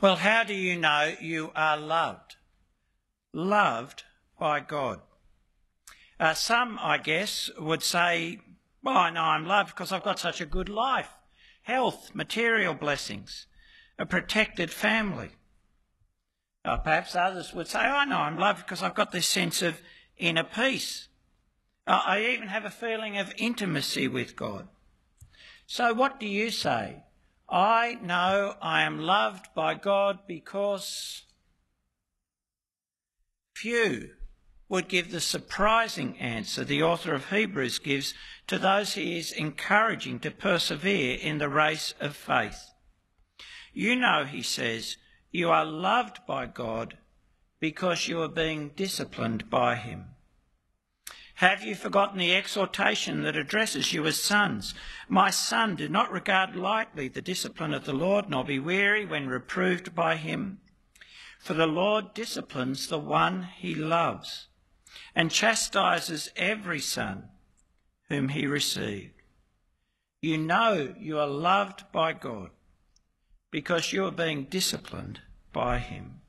Well, how do you know you are loved? Loved by God. Uh, some, I guess, would say, well, I know I'm loved because I've got such a good life, health, material blessings, a protected family. Uh, perhaps others would say, I know I'm loved because I've got this sense of inner peace. I even have a feeling of intimacy with God. So, what do you say? I know I am loved by God because few would give the surprising answer the author of Hebrews gives to those he is encouraging to persevere in the race of faith. You know, he says, you are loved by God because you are being disciplined by him. Have you forgotten the exhortation that addresses you as sons? My son, do not regard lightly the discipline of the Lord, nor be weary when reproved by him. For the Lord disciplines the one he loves, and chastises every son whom he received. You know you are loved by God because you are being disciplined by him.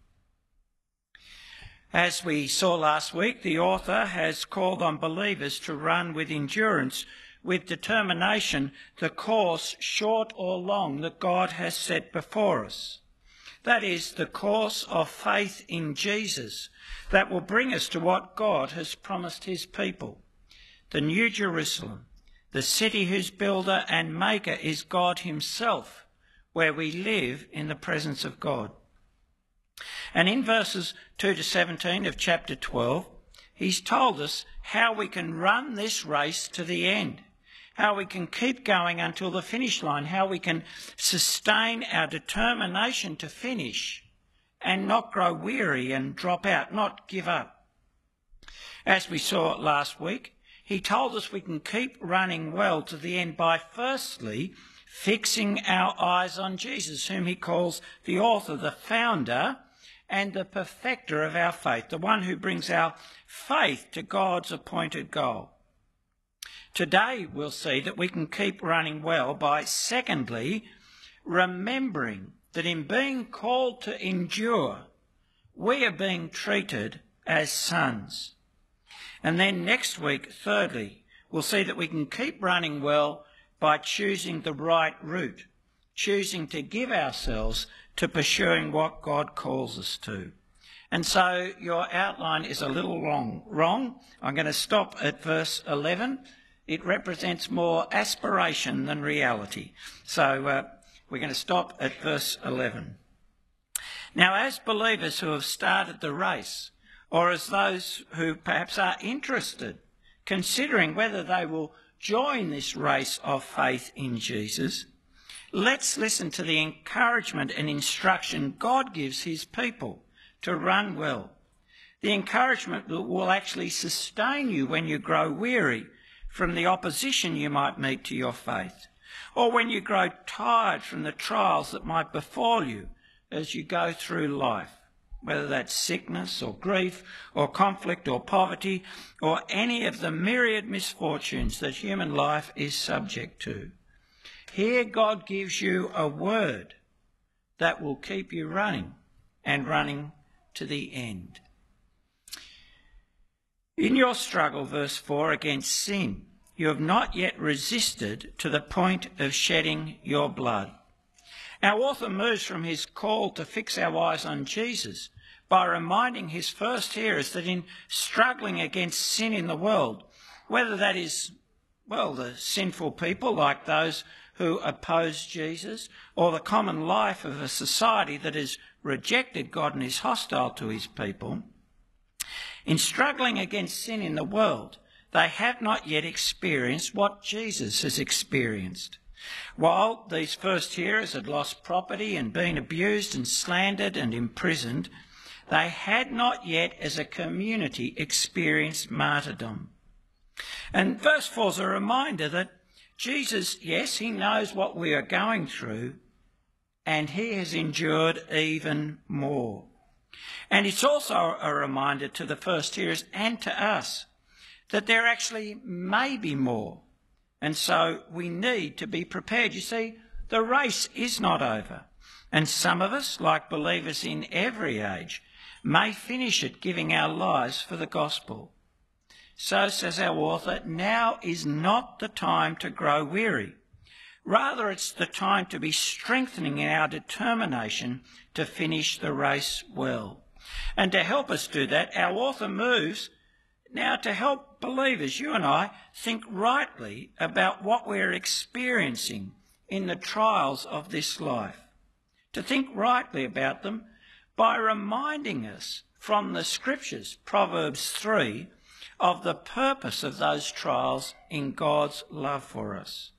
As we saw last week, the author has called on believers to run with endurance, with determination, the course, short or long, that God has set before us. That is, the course of faith in Jesus that will bring us to what God has promised his people the New Jerusalem, the city whose builder and maker is God himself, where we live in the presence of God. And in verses 2 to 17 of chapter 12, he's told us how we can run this race to the end, how we can keep going until the finish line, how we can sustain our determination to finish and not grow weary and drop out, not give up. As we saw last week, he told us we can keep running well to the end by firstly fixing our eyes on Jesus, whom he calls the author, the founder, and the perfecter of our faith, the one who brings our faith to God's appointed goal. Today we'll see that we can keep running well by, secondly, remembering that in being called to endure, we are being treated as sons. And then next week, thirdly, we'll see that we can keep running well by choosing the right route, choosing to give ourselves to pursuing what God calls us to. And so your outline is a little long, wrong. I'm going to stop at verse 11. It represents more aspiration than reality. So uh, we're going to stop at verse 11. Now, as believers who have started the race, or as those who perhaps are interested, considering whether they will join this race of faith in Jesus, Let's listen to the encouragement and instruction God gives his people to run well. The encouragement that will actually sustain you when you grow weary from the opposition you might meet to your faith, or when you grow tired from the trials that might befall you as you go through life, whether that's sickness or grief or conflict or poverty or any of the myriad misfortunes that human life is subject to. Here, God gives you a word that will keep you running and running to the end. In your struggle, verse 4, against sin, you have not yet resisted to the point of shedding your blood. Our author moves from his call to fix our eyes on Jesus by reminding his first hearers that in struggling against sin in the world, whether that is, well, the sinful people like those who oppose Jesus, or the common life of a society that has rejected God and is hostile to his people, in struggling against sin in the world, they have not yet experienced what Jesus has experienced. While these first hearers had lost property and been abused and slandered and imprisoned, they had not yet as a community experienced martyrdom. And verse 4 is a reminder that Jesus, yes, he knows what we are going through, and he has endured even more. And it's also a reminder to the first hearers and to us that there actually may be more. And so we need to be prepared. You see, the race is not over. And some of us, like believers in every age, may finish it giving our lives for the gospel. So says our author, now is not the time to grow weary. Rather, it's the time to be strengthening in our determination to finish the race well. And to help us do that, our author moves now to help believers, you and I, think rightly about what we're experiencing in the trials of this life. To think rightly about them by reminding us from the scriptures, Proverbs 3, of the purpose of those trials in God's love for us.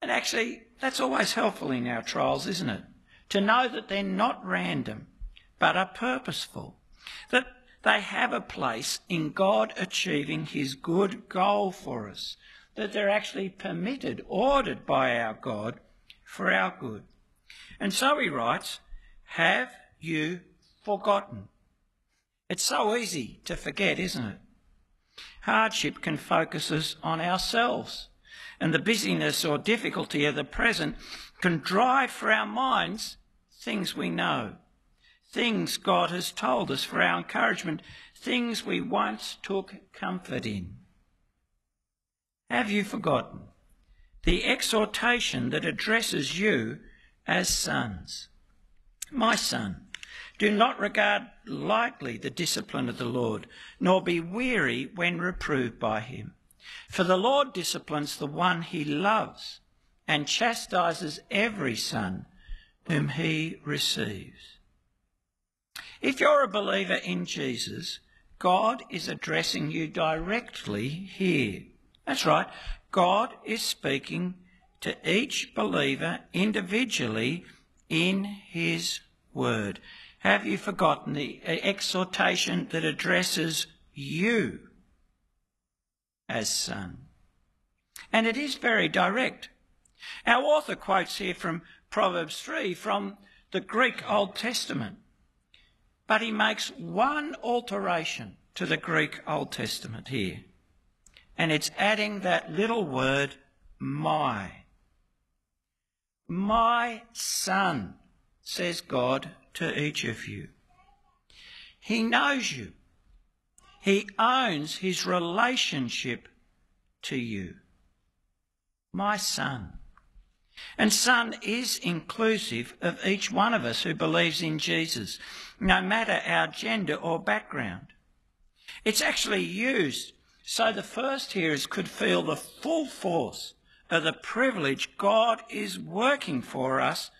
And actually, that's always helpful in our trials, isn't it? To know that they're not random, but are purposeful. That they have a place in God achieving his good goal for us. That they're actually permitted, ordered by our God for our good. And so he writes, Have you forgotten? It's so easy to forget, isn't it? Hardship can focus us on ourselves and the busyness or difficulty of the present can drive for our minds things we know, things God has told us for our encouragement, things we once took comfort in. Have you forgotten the exhortation that addresses you as sons? My son, do not regard lightly the discipline of the Lord, nor be weary when reproved by him. For the Lord disciplines the one he loves and chastises every son whom he receives. If you're a believer in Jesus, God is addressing you directly here. That's right. God is speaking to each believer individually in his word. Have you forgotten the exhortation that addresses you? as son. And it is very direct. Our author quotes here from Proverbs 3 from the Greek Old Testament. But he makes one alteration to the Greek Old Testament here. And it's adding that little word, my. My son, says God to each of you. He knows you. He owns his relationship to you. My son. And son is inclusive of each one of us who believes in Jesus, no matter our gender or background. It's actually used so the first hearers could feel the full force of the privilege God is working for us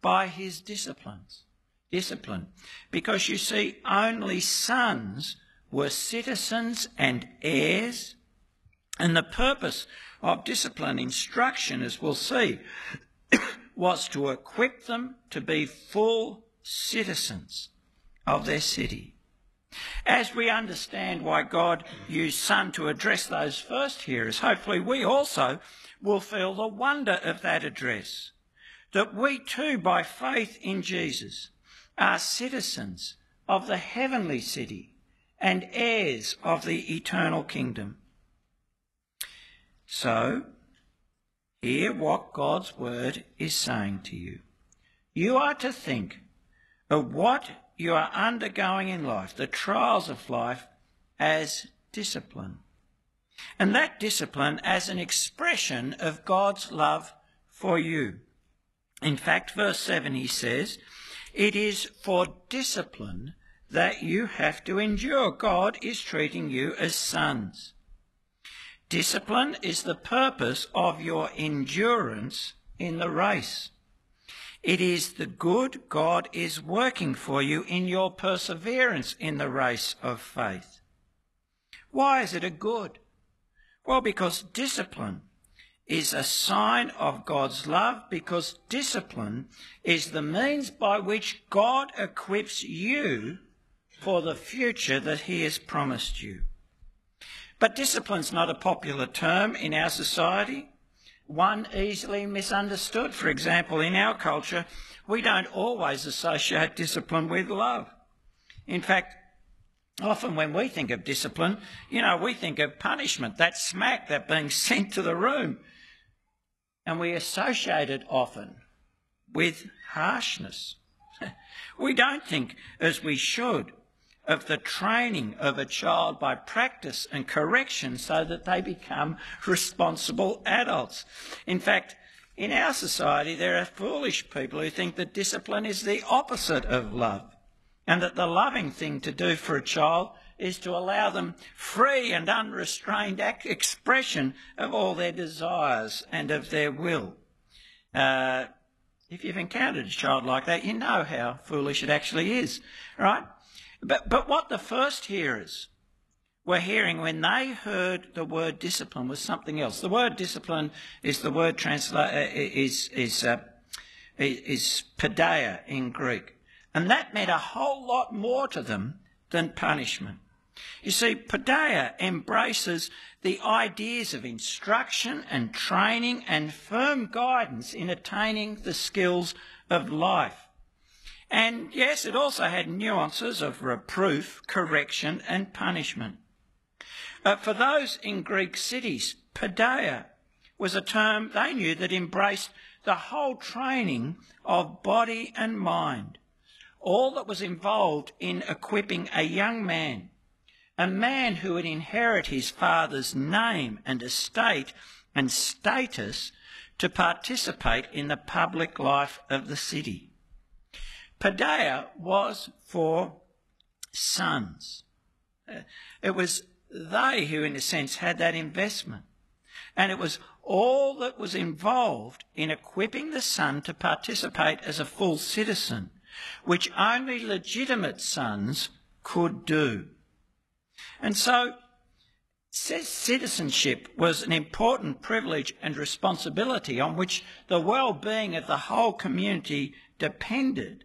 by his disciplines. Discipline. Because you see, only sons were citizens and heirs. And the purpose of discipline instruction, as we'll see, was to equip them to be full citizens of their city. As we understand why God used Son to address those first hearers, hopefully we also will feel the wonder of that address. That we too, by faith in Jesus, are citizens of the heavenly city and heirs of the eternal kingdom. So, hear what God's word is saying to you. You are to think of what you are undergoing in life, the trials of life, as discipline. And that discipline as an expression of God's love for you. In fact, verse 7 he says, It is for discipline that you have to endure. God is treating you as sons. Discipline is the purpose of your endurance in the race. It is the good God is working for you in your perseverance in the race of faith. Why is it a good? Well, because discipline is a sign of God's love, because discipline is the means by which God equips you for the future that he has promised you. But discipline's not a popular term in our society, one easily misunderstood. For example, in our culture, we don't always associate discipline with love. In fact, often when we think of discipline, you know, we think of punishment, that smack, that being sent to the room. And we associate it often with harshness. we don't think as we should of the training of a child by practice and correction so that they become responsible adults. In fact, in our society, there are foolish people who think that discipline is the opposite of love and that the loving thing to do for a child is to allow them free and unrestrained expression of all their desires and of their will. Uh, if you've encountered a child like that, you know how foolish it actually is, right? But, but what the first hearers were hearing when they heard the word discipline was something else. The word discipline is the word translate uh, is is uh, is paideia in Greek, and that meant a whole lot more to them than punishment. You see, paideia embraces the ideas of instruction and training and firm guidance in attaining the skills of life. And yes, it also had nuances of reproof, correction, and punishment. Uh, for those in Greek cities, paideia was a term they knew that embraced the whole training of body and mind, all that was involved in equipping a young man, a man who would inherit his father's name and estate and status to participate in the public life of the city. Paideia was for sons. Uh, it was they who, in a sense, had that investment. And it was all that was involved in equipping the son to participate as a full citizen, which only legitimate sons could do. And so, citizenship was an important privilege and responsibility on which the well-being of the whole community depended.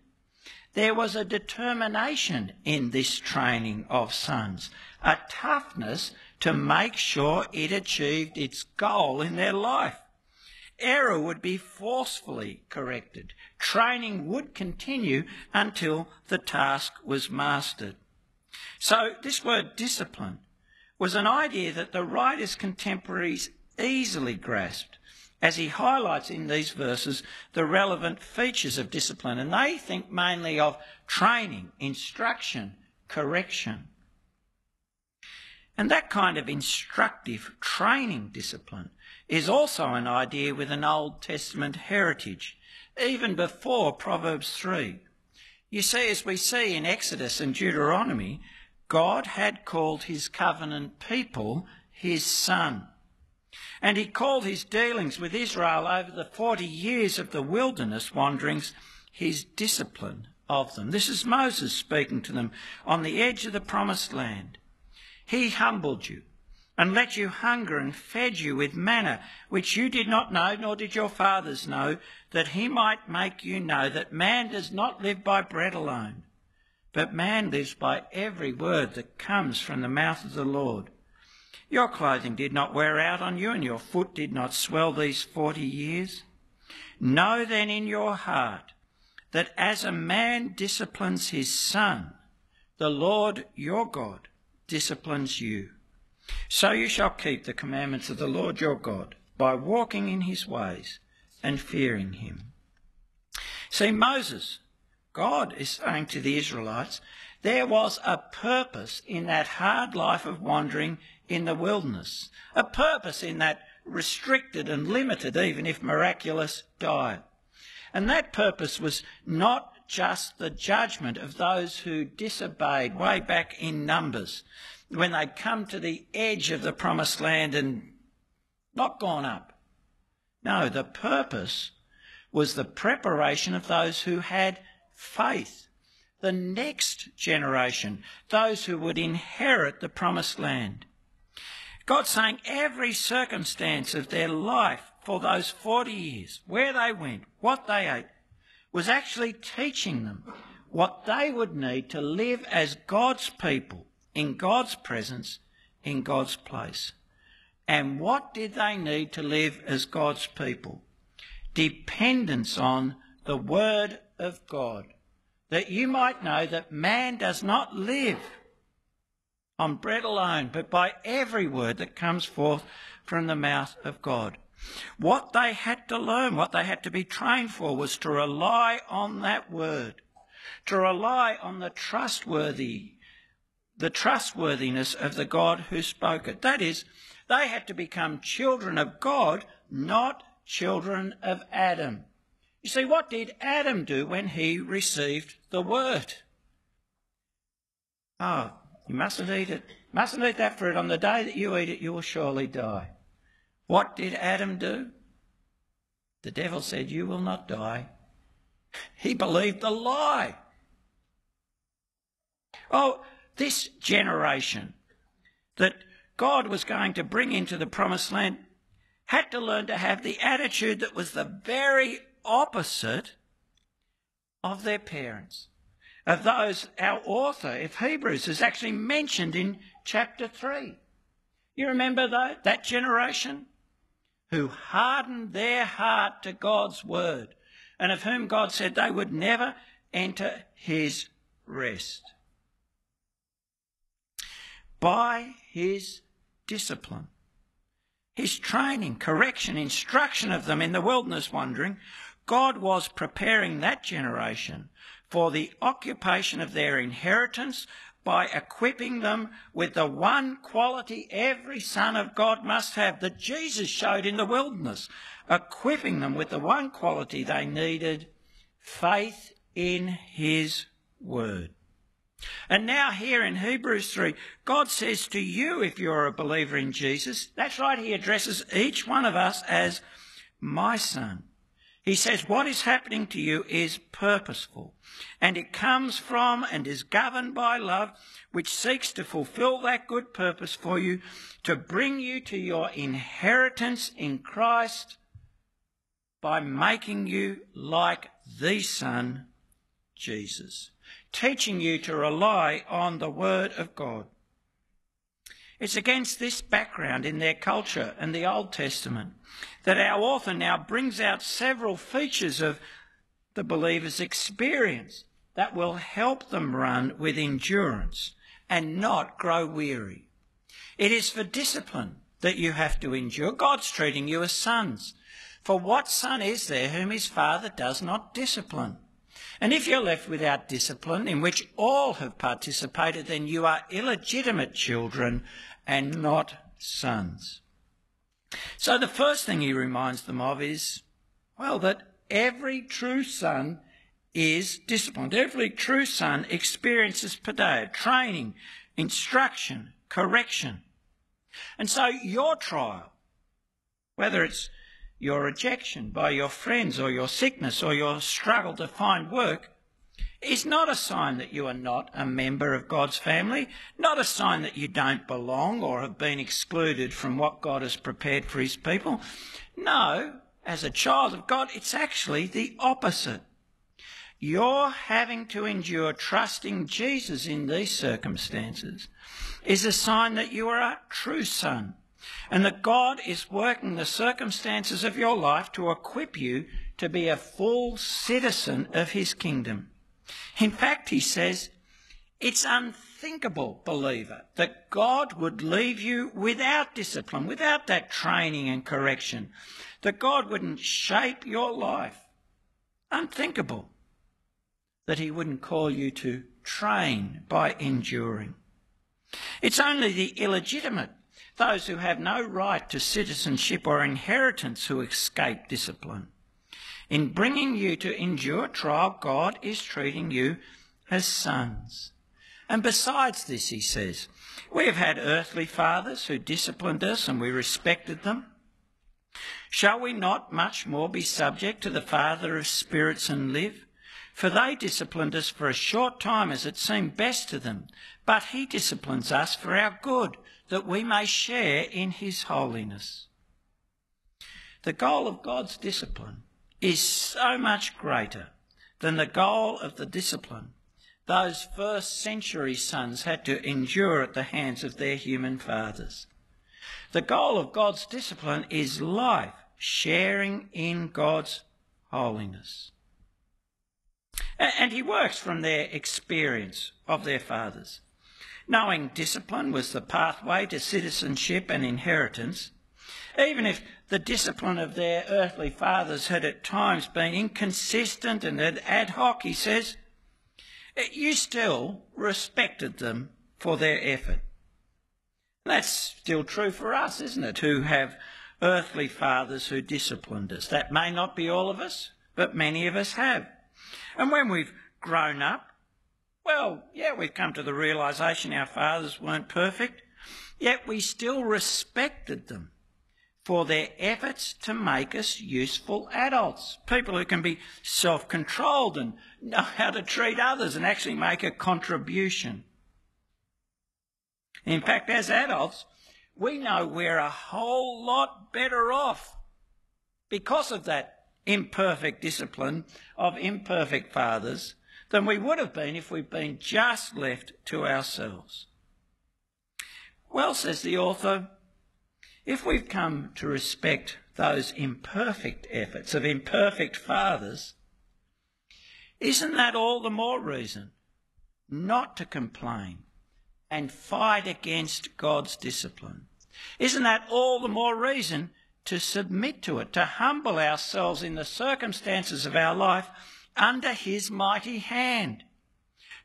There was a determination in this training of sons, a toughness to make sure it achieved its goal in their life. Error would be forcefully corrected. Training would continue until the task was mastered. So, this word discipline was an idea that the writer's contemporaries easily grasped as he highlights in these verses the relevant features of discipline. And they think mainly of training, instruction, correction. And that kind of instructive training discipline is also an idea with an Old Testament heritage, even before Proverbs 3. You see, as we see in Exodus and Deuteronomy, God had called his covenant people his son. And he called his dealings with Israel over the 40 years of the wilderness wanderings his discipline of them. This is Moses speaking to them on the edge of the promised land. He humbled you and let you hunger and fed you with manna, which you did not know, nor did your fathers know, that he might make you know that man does not live by bread alone, but man lives by every word that comes from the mouth of the Lord. Your clothing did not wear out on you, and your foot did not swell these forty years. Know then in your heart that as a man disciplines his son, the Lord your God disciplines you. So you shall keep the commandments of the Lord your God by walking in his ways and fearing him. See, Moses, God is saying to the Israelites, there was a purpose in that hard life of wandering in the wilderness, a purpose in that restricted and limited, even if miraculous, diet. And that purpose was not just the judgment of those who disobeyed way back in Numbers, when they'd come to the edge of the promised land and not gone up. No, the purpose was the preparation of those who had faith, the next generation, those who would inherit the promised land. God's saying every circumstance of their life for those 40 years, where they went, what they ate, was actually teaching them what they would need to live as God's people, in God's presence, in God's place. And what did they need to live as God's people? Dependence on the Word of God, that you might know that man does not live on bread alone, but by every word that comes forth from the mouth of God. What they had to learn, what they had to be trained for, was to rely on that word, to rely on the trustworthy, the trustworthiness of the God who spoke it. That is, they had to become children of God, not children of Adam. You see, what did Adam do when he received the word? Oh, you mustn't eat it. Mustn't eat that fruit. On the day that you eat it, you will surely die. What did Adam do? The devil said, You will not die. He believed the lie. Oh, this generation that God was going to bring into the promised land had to learn to have the attitude that was the very opposite of their parents, of those our author of Hebrews is actually mentioned in chapter 3. You remember that, that generation who hardened their heart to God's word and of whom God said they would never enter his rest. By his discipline, his training, correction, instruction of them in the wilderness wandering, God was preparing that generation for the occupation of their inheritance by equipping them with the one quality every son of God must have that Jesus showed in the wilderness, equipping them with the one quality they needed faith in his word. And now, here in Hebrews 3, God says to you, if you're a believer in Jesus, that's right, He addresses each one of us as my son. He says what is happening to you is purposeful, and it comes from and is governed by love, which seeks to fulfill that good purpose for you, to bring you to your inheritance in Christ by making you like the Son, Jesus teaching you to rely on the Word of God. It's against this background in their culture and the Old Testament that our author now brings out several features of the believer's experience that will help them run with endurance and not grow weary. It is for discipline that you have to endure. God's treating you as sons. For what son is there whom his father does not discipline? And if you're left without discipline, in which all have participated, then you are illegitimate children and not sons. So the first thing he reminds them of is, well, that every true son is disciplined. Every true son experiences paideia, training, instruction, correction. And so your trial, whether it's your rejection by your friends or your sickness or your struggle to find work is not a sign that you are not a member of God's family, not a sign that you don't belong or have been excluded from what God has prepared for his people. No, as a child of God, it's actually the opposite. Your having to endure trusting Jesus in these circumstances is a sign that you are a true son and that God is working the circumstances of your life to equip you to be a full citizen of his kingdom. In fact, he says, it's unthinkable, believer, that God would leave you without discipline, without that training and correction, that God wouldn't shape your life. Unthinkable that he wouldn't call you to train by enduring. It's only the illegitimate those who have no right to citizenship or inheritance who escape discipline. In bringing you to endure trial, God is treating you as sons. And besides this, he says, we have had earthly fathers who disciplined us and we respected them. Shall we not much more be subject to the Father of spirits and live? For they disciplined us for a short time as it seemed best to them, but he disciplines us for our good that we may share in his holiness. The goal of God's discipline is so much greater than the goal of the discipline those first century sons had to endure at the hands of their human fathers. The goal of God's discipline is life, sharing in God's holiness. And he works from their experience of their fathers. Knowing discipline was the pathway to citizenship and inheritance, even if the discipline of their earthly fathers had at times been inconsistent and ad hoc, he says, you still respected them for their effort. That's still true for us, isn't it, who have earthly fathers who disciplined us. That may not be all of us, but many of us have. And when we've grown up, well, yeah, we've come to the realisation our fathers weren't perfect, yet we still respected them for their efforts to make us useful adults, people who can be self controlled and know how to treat others and actually make a contribution. In fact, as adults, we know we're a whole lot better off because of that imperfect discipline of imperfect fathers than we would have been if we'd been just left to ourselves. Well, says the author, if we've come to respect those imperfect efforts of imperfect fathers, isn't that all the more reason not to complain and fight against God's discipline? Isn't that all the more reason to submit to it, to humble ourselves in the circumstances of our life under His mighty hand,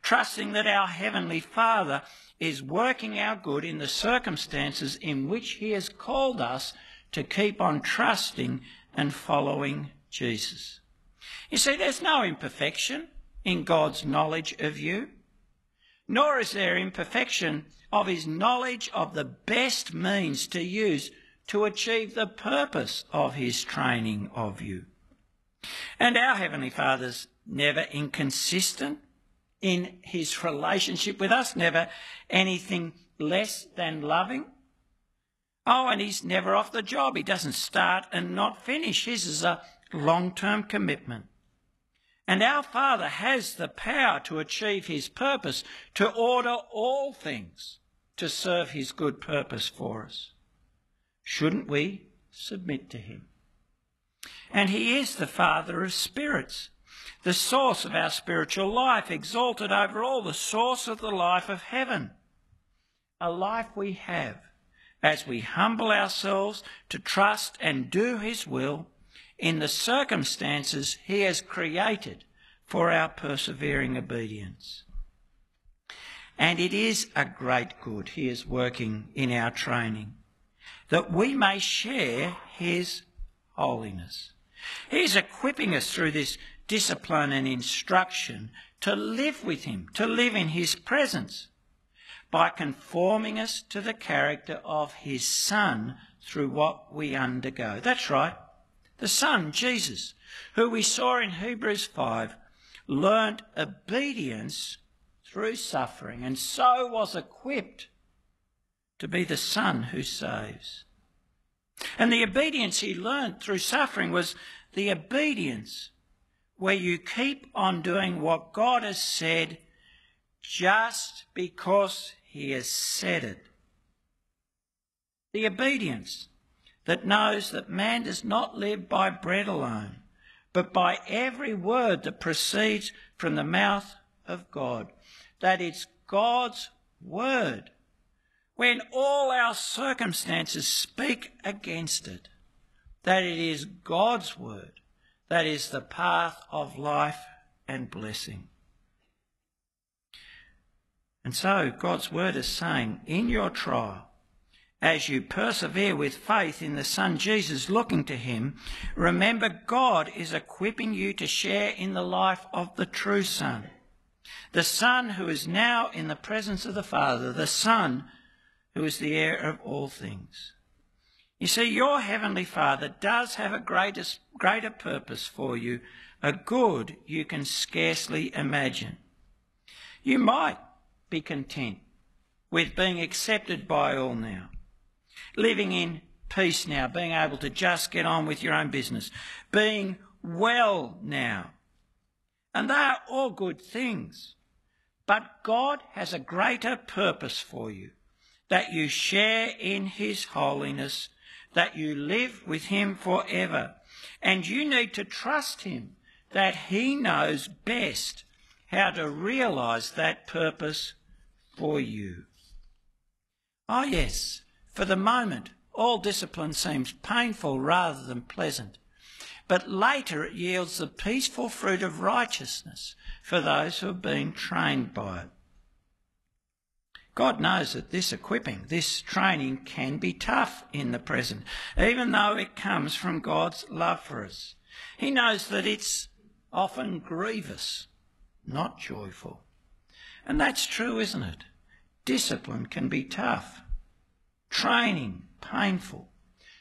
trusting that our Heavenly Father is working our good in the circumstances in which He has called us to keep on trusting and following Jesus. You see, there's no imperfection in God's knowledge of you, nor is there imperfection of His knowledge of the best means to use to achieve the purpose of His training of you. And our Heavenly Father's never inconsistent in his relationship with us, never anything less than loving. Oh, and he's never off the job. He doesn't start and not finish. His is a long term commitment. And our Father has the power to achieve his purpose, to order all things to serve his good purpose for us. Shouldn't we submit to him? And he is the Father of spirits the source of our spiritual life, exalted over all, the source of the life of heaven. A life we have as we humble ourselves to trust and do His will in the circumstances He has created for our persevering obedience. And it is a great good He is working in our training, that we may share His holiness. He's equipping us through this discipline and instruction to live with Him, to live in His presence, by conforming us to the character of His Son through what we undergo. That's right. The Son, Jesus, who we saw in Hebrews 5, learnt obedience through suffering and so was equipped to be the Son who saves. And the obedience he learned through suffering was the obedience where you keep on doing what God has said just because He has said it. The obedience that knows that man does not live by bread alone, but by every word that proceeds from the mouth of God. That it's God's word. When all our circumstances speak against it, that it is God's word that is the path of life and blessing. And so God's word is saying, in your trial, as you persevere with faith in the Son Jesus, looking to him, remember God is equipping you to share in the life of the true Son. The Son who is now in the presence of the Father, the Son who is the heir of all things. You see, your Heavenly Father does have a greatest, greater purpose for you, a good you can scarcely imagine. You might be content with being accepted by all now, living in peace now, being able to just get on with your own business, being well now. And they are all good things. But God has a greater purpose for you, that you share in His holiness that you live with Him forever. And you need to trust Him that He knows best how to realize that purpose for you. Oh, yes, for the moment, All discipline seems painful rather than pleasant, but later it yields the peaceful fruit of righteousness for those who have been trained by it. God knows that this equipping, this training can be tough in the present, even though it comes from God's love for us. He knows that it's often grievous, not joyful. And that's true, isn't it? Discipline can be tough. Training, painful.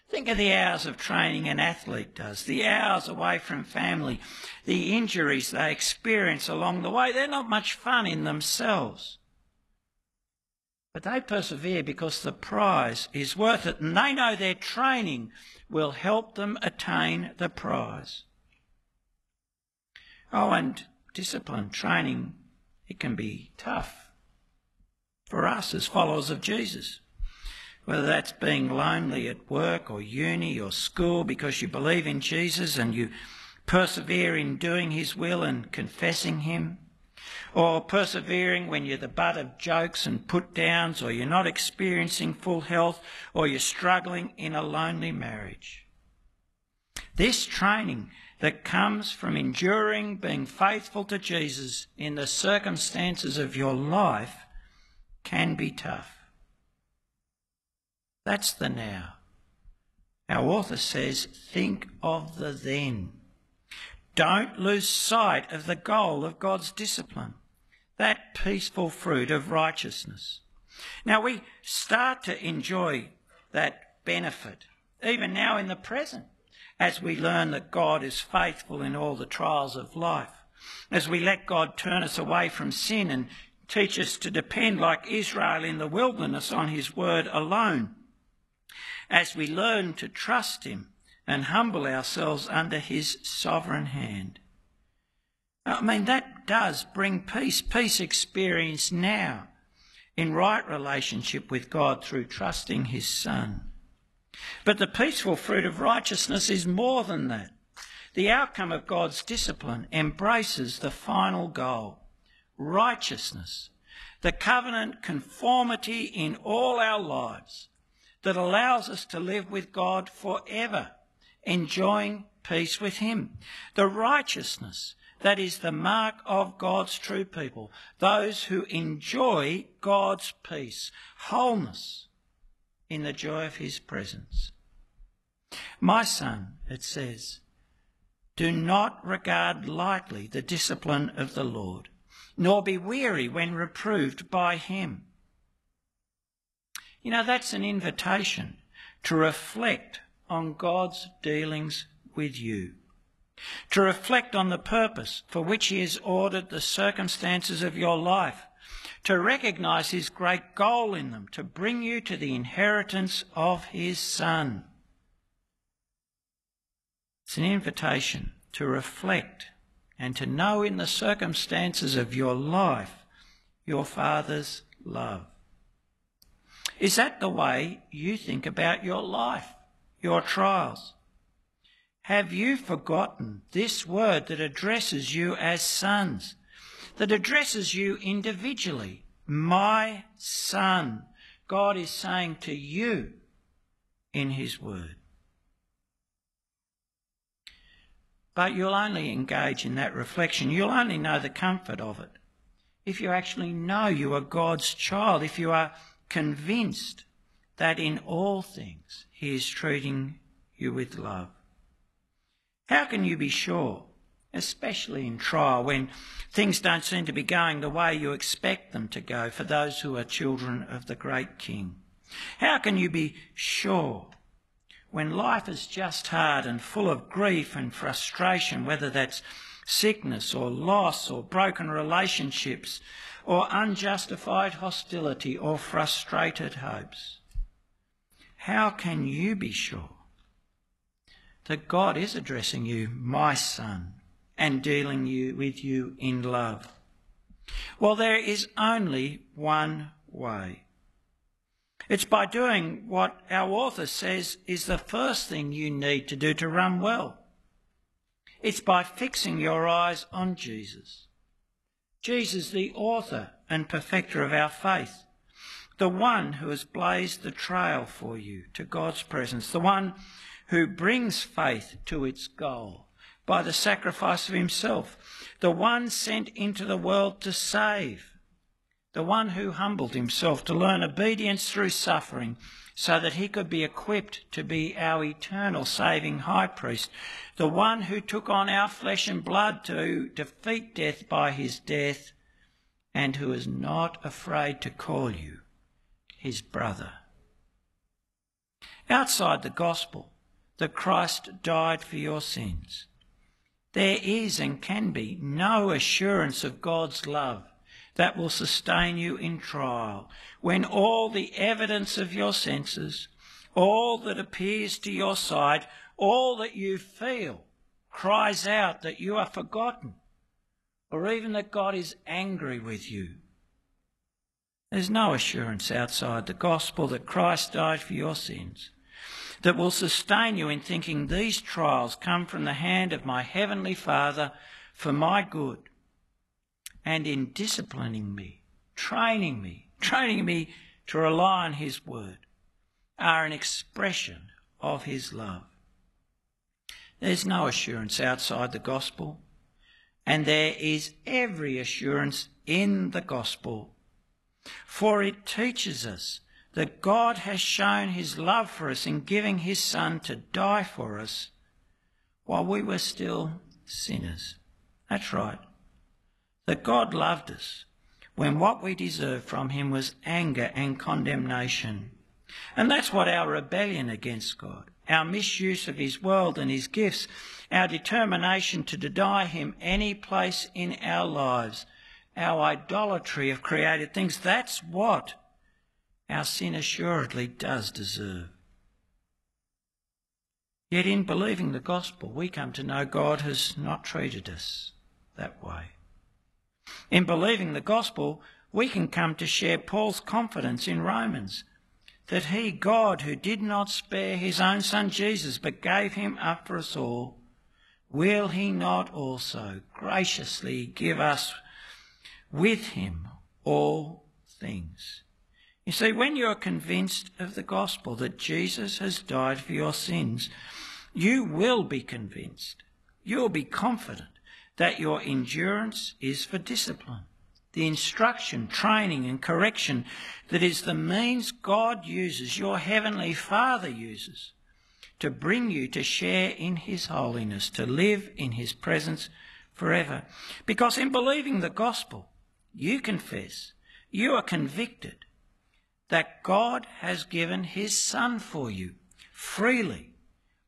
Think of the hours of training an athlete does, the hours away from family, the injuries they experience along the way. They're not much fun in themselves. But they persevere because the prize is worth it and they know their training will help them attain the prize. Oh, and discipline, training, it can be tough for us as followers of Jesus. Whether that's being lonely at work or uni or school because you believe in Jesus and you persevere in doing his will and confessing him or persevering when you're the butt of jokes and put downs, or you're not experiencing full health, or you're struggling in a lonely marriage. This training that comes from enduring being faithful to Jesus in the circumstances of your life can be tough. That's the now. Our author says, think of the then. Don't lose sight of the goal of God's discipline that peaceful fruit of righteousness. Now we start to enjoy that benefit even now in the present as we learn that God is faithful in all the trials of life, as we let God turn us away from sin and teach us to depend like Israel in the wilderness on his word alone, as we learn to trust him and humble ourselves under his sovereign hand. I mean, that does bring peace, peace experienced now in right relationship with God through trusting His Son. But the peaceful fruit of righteousness is more than that. The outcome of God's discipline embraces the final goal righteousness, the covenant conformity in all our lives that allows us to live with God forever, enjoying peace with Him. The righteousness that is the mark of God's true people, those who enjoy God's peace, wholeness in the joy of his presence. My son, it says, do not regard lightly the discipline of the Lord, nor be weary when reproved by him. You know, that's an invitation to reflect on God's dealings with you to reflect on the purpose for which He has ordered the circumstances of your life, to recognize His great goal in them, to bring you to the inheritance of His Son. It's an invitation to reflect and to know in the circumstances of your life your Father's love. Is that the way you think about your life, your trials? Have you forgotten this word that addresses you as sons, that addresses you individually? My son. God is saying to you in his word. But you'll only engage in that reflection. You'll only know the comfort of it if you actually know you are God's child, if you are convinced that in all things he is treating you with love. How can you be sure, especially in trial when things don't seem to be going the way you expect them to go for those who are children of the great King? How can you be sure when life is just hard and full of grief and frustration, whether that's sickness or loss or broken relationships or unjustified hostility or frustrated hopes? How can you be sure that God is addressing you, my son, and dealing you, with you in love? Well, there is only one way. It's by doing what our author says is the first thing you need to do to run well. It's by fixing your eyes on Jesus. Jesus, the author and perfecter of our faith, the one who has blazed the trail for you to God's presence, the one who brings faith to its goal by the sacrifice of himself, the one sent into the world to save, the one who humbled himself to learn obedience through suffering so that he could be equipped to be our eternal saving high priest, the one who took on our flesh and blood to defeat death by his death, and who is not afraid to call you his brother. Outside the gospel, that Christ died for your sins, there is and can be no assurance of God's love that will sustain you in trial when all the evidence of your senses, all that appears to your sight, all that you feel cries out that you are forgotten or even that God is angry with you. There's no assurance outside the gospel that Christ died for your sins that will sustain you in thinking these trials come from the hand of my heavenly Father for my good and in disciplining me, training me, training me to rely on His word are an expression of His love. There's no assurance outside the gospel, and there is every assurance in the gospel, for it teaches us that God has shown his love for us in giving his Son to die for us while we were still sinners. That's right. That God loved us when what we deserved from him was anger and condemnation. And that's what our rebellion against God, our misuse of his world and his gifts, our determination to deny him any place in our lives, our idolatry of created things, that's what our sin assuredly does deserve. Yet in believing the gospel, we come to know God has not treated us that way. In believing the gospel, we can come to share Paul's confidence in Romans that he, God, who did not spare his own son Jesus, but gave him up for us all, will he not also graciously give us with him all things? You see, when you're convinced of the gospel that Jesus has died for your sins, you will be convinced, you'll be confident that your endurance is for discipline, the instruction, training, and correction that is the means God uses, your heavenly Father uses, to bring you to share in His holiness, to live in His presence forever. Because in believing the gospel, you confess, you are convicted that God has given his Son for you freely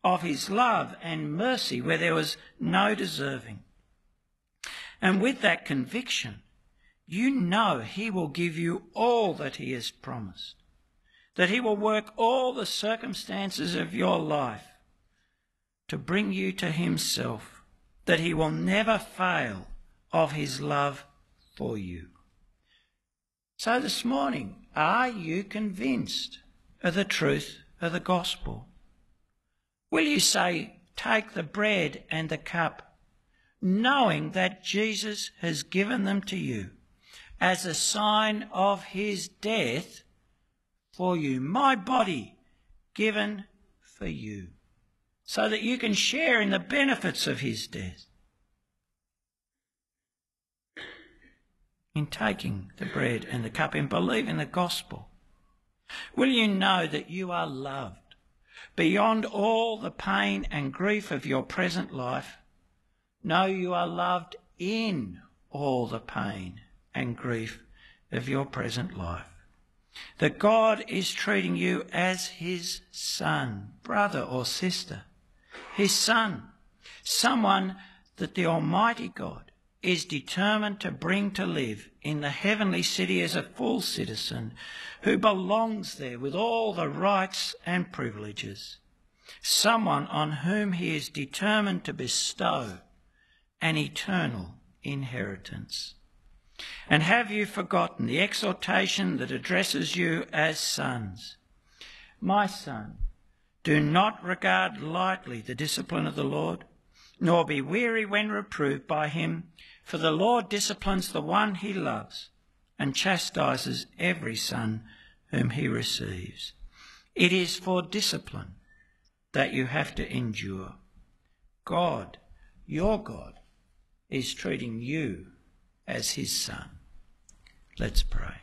of his love and mercy where there was no deserving. And with that conviction, you know he will give you all that he has promised, that he will work all the circumstances of your life to bring you to himself, that he will never fail of his love for you. So this morning, are you convinced of the truth of the gospel? Will you say, Take the bread and the cup, knowing that Jesus has given them to you as a sign of his death for you, my body given for you, so that you can share in the benefits of his death? In taking the bread and the cup and believing the gospel? Will you know that you are loved beyond all the pain and grief of your present life? Know you are loved in all the pain and grief of your present life. That God is treating you as his son, brother or sister, his son, someone that the Almighty God is determined to bring to live in the heavenly city as a full citizen who belongs there with all the rights and privileges. Someone on whom he is determined to bestow an eternal inheritance. And have you forgotten the exhortation that addresses you as sons? My son, do not regard lightly the discipline of the Lord, nor be weary when reproved by him, for the Lord disciplines the one he loves and chastises every son whom he receives. It is for discipline that you have to endure. God, your God, is treating you as his son. Let's pray.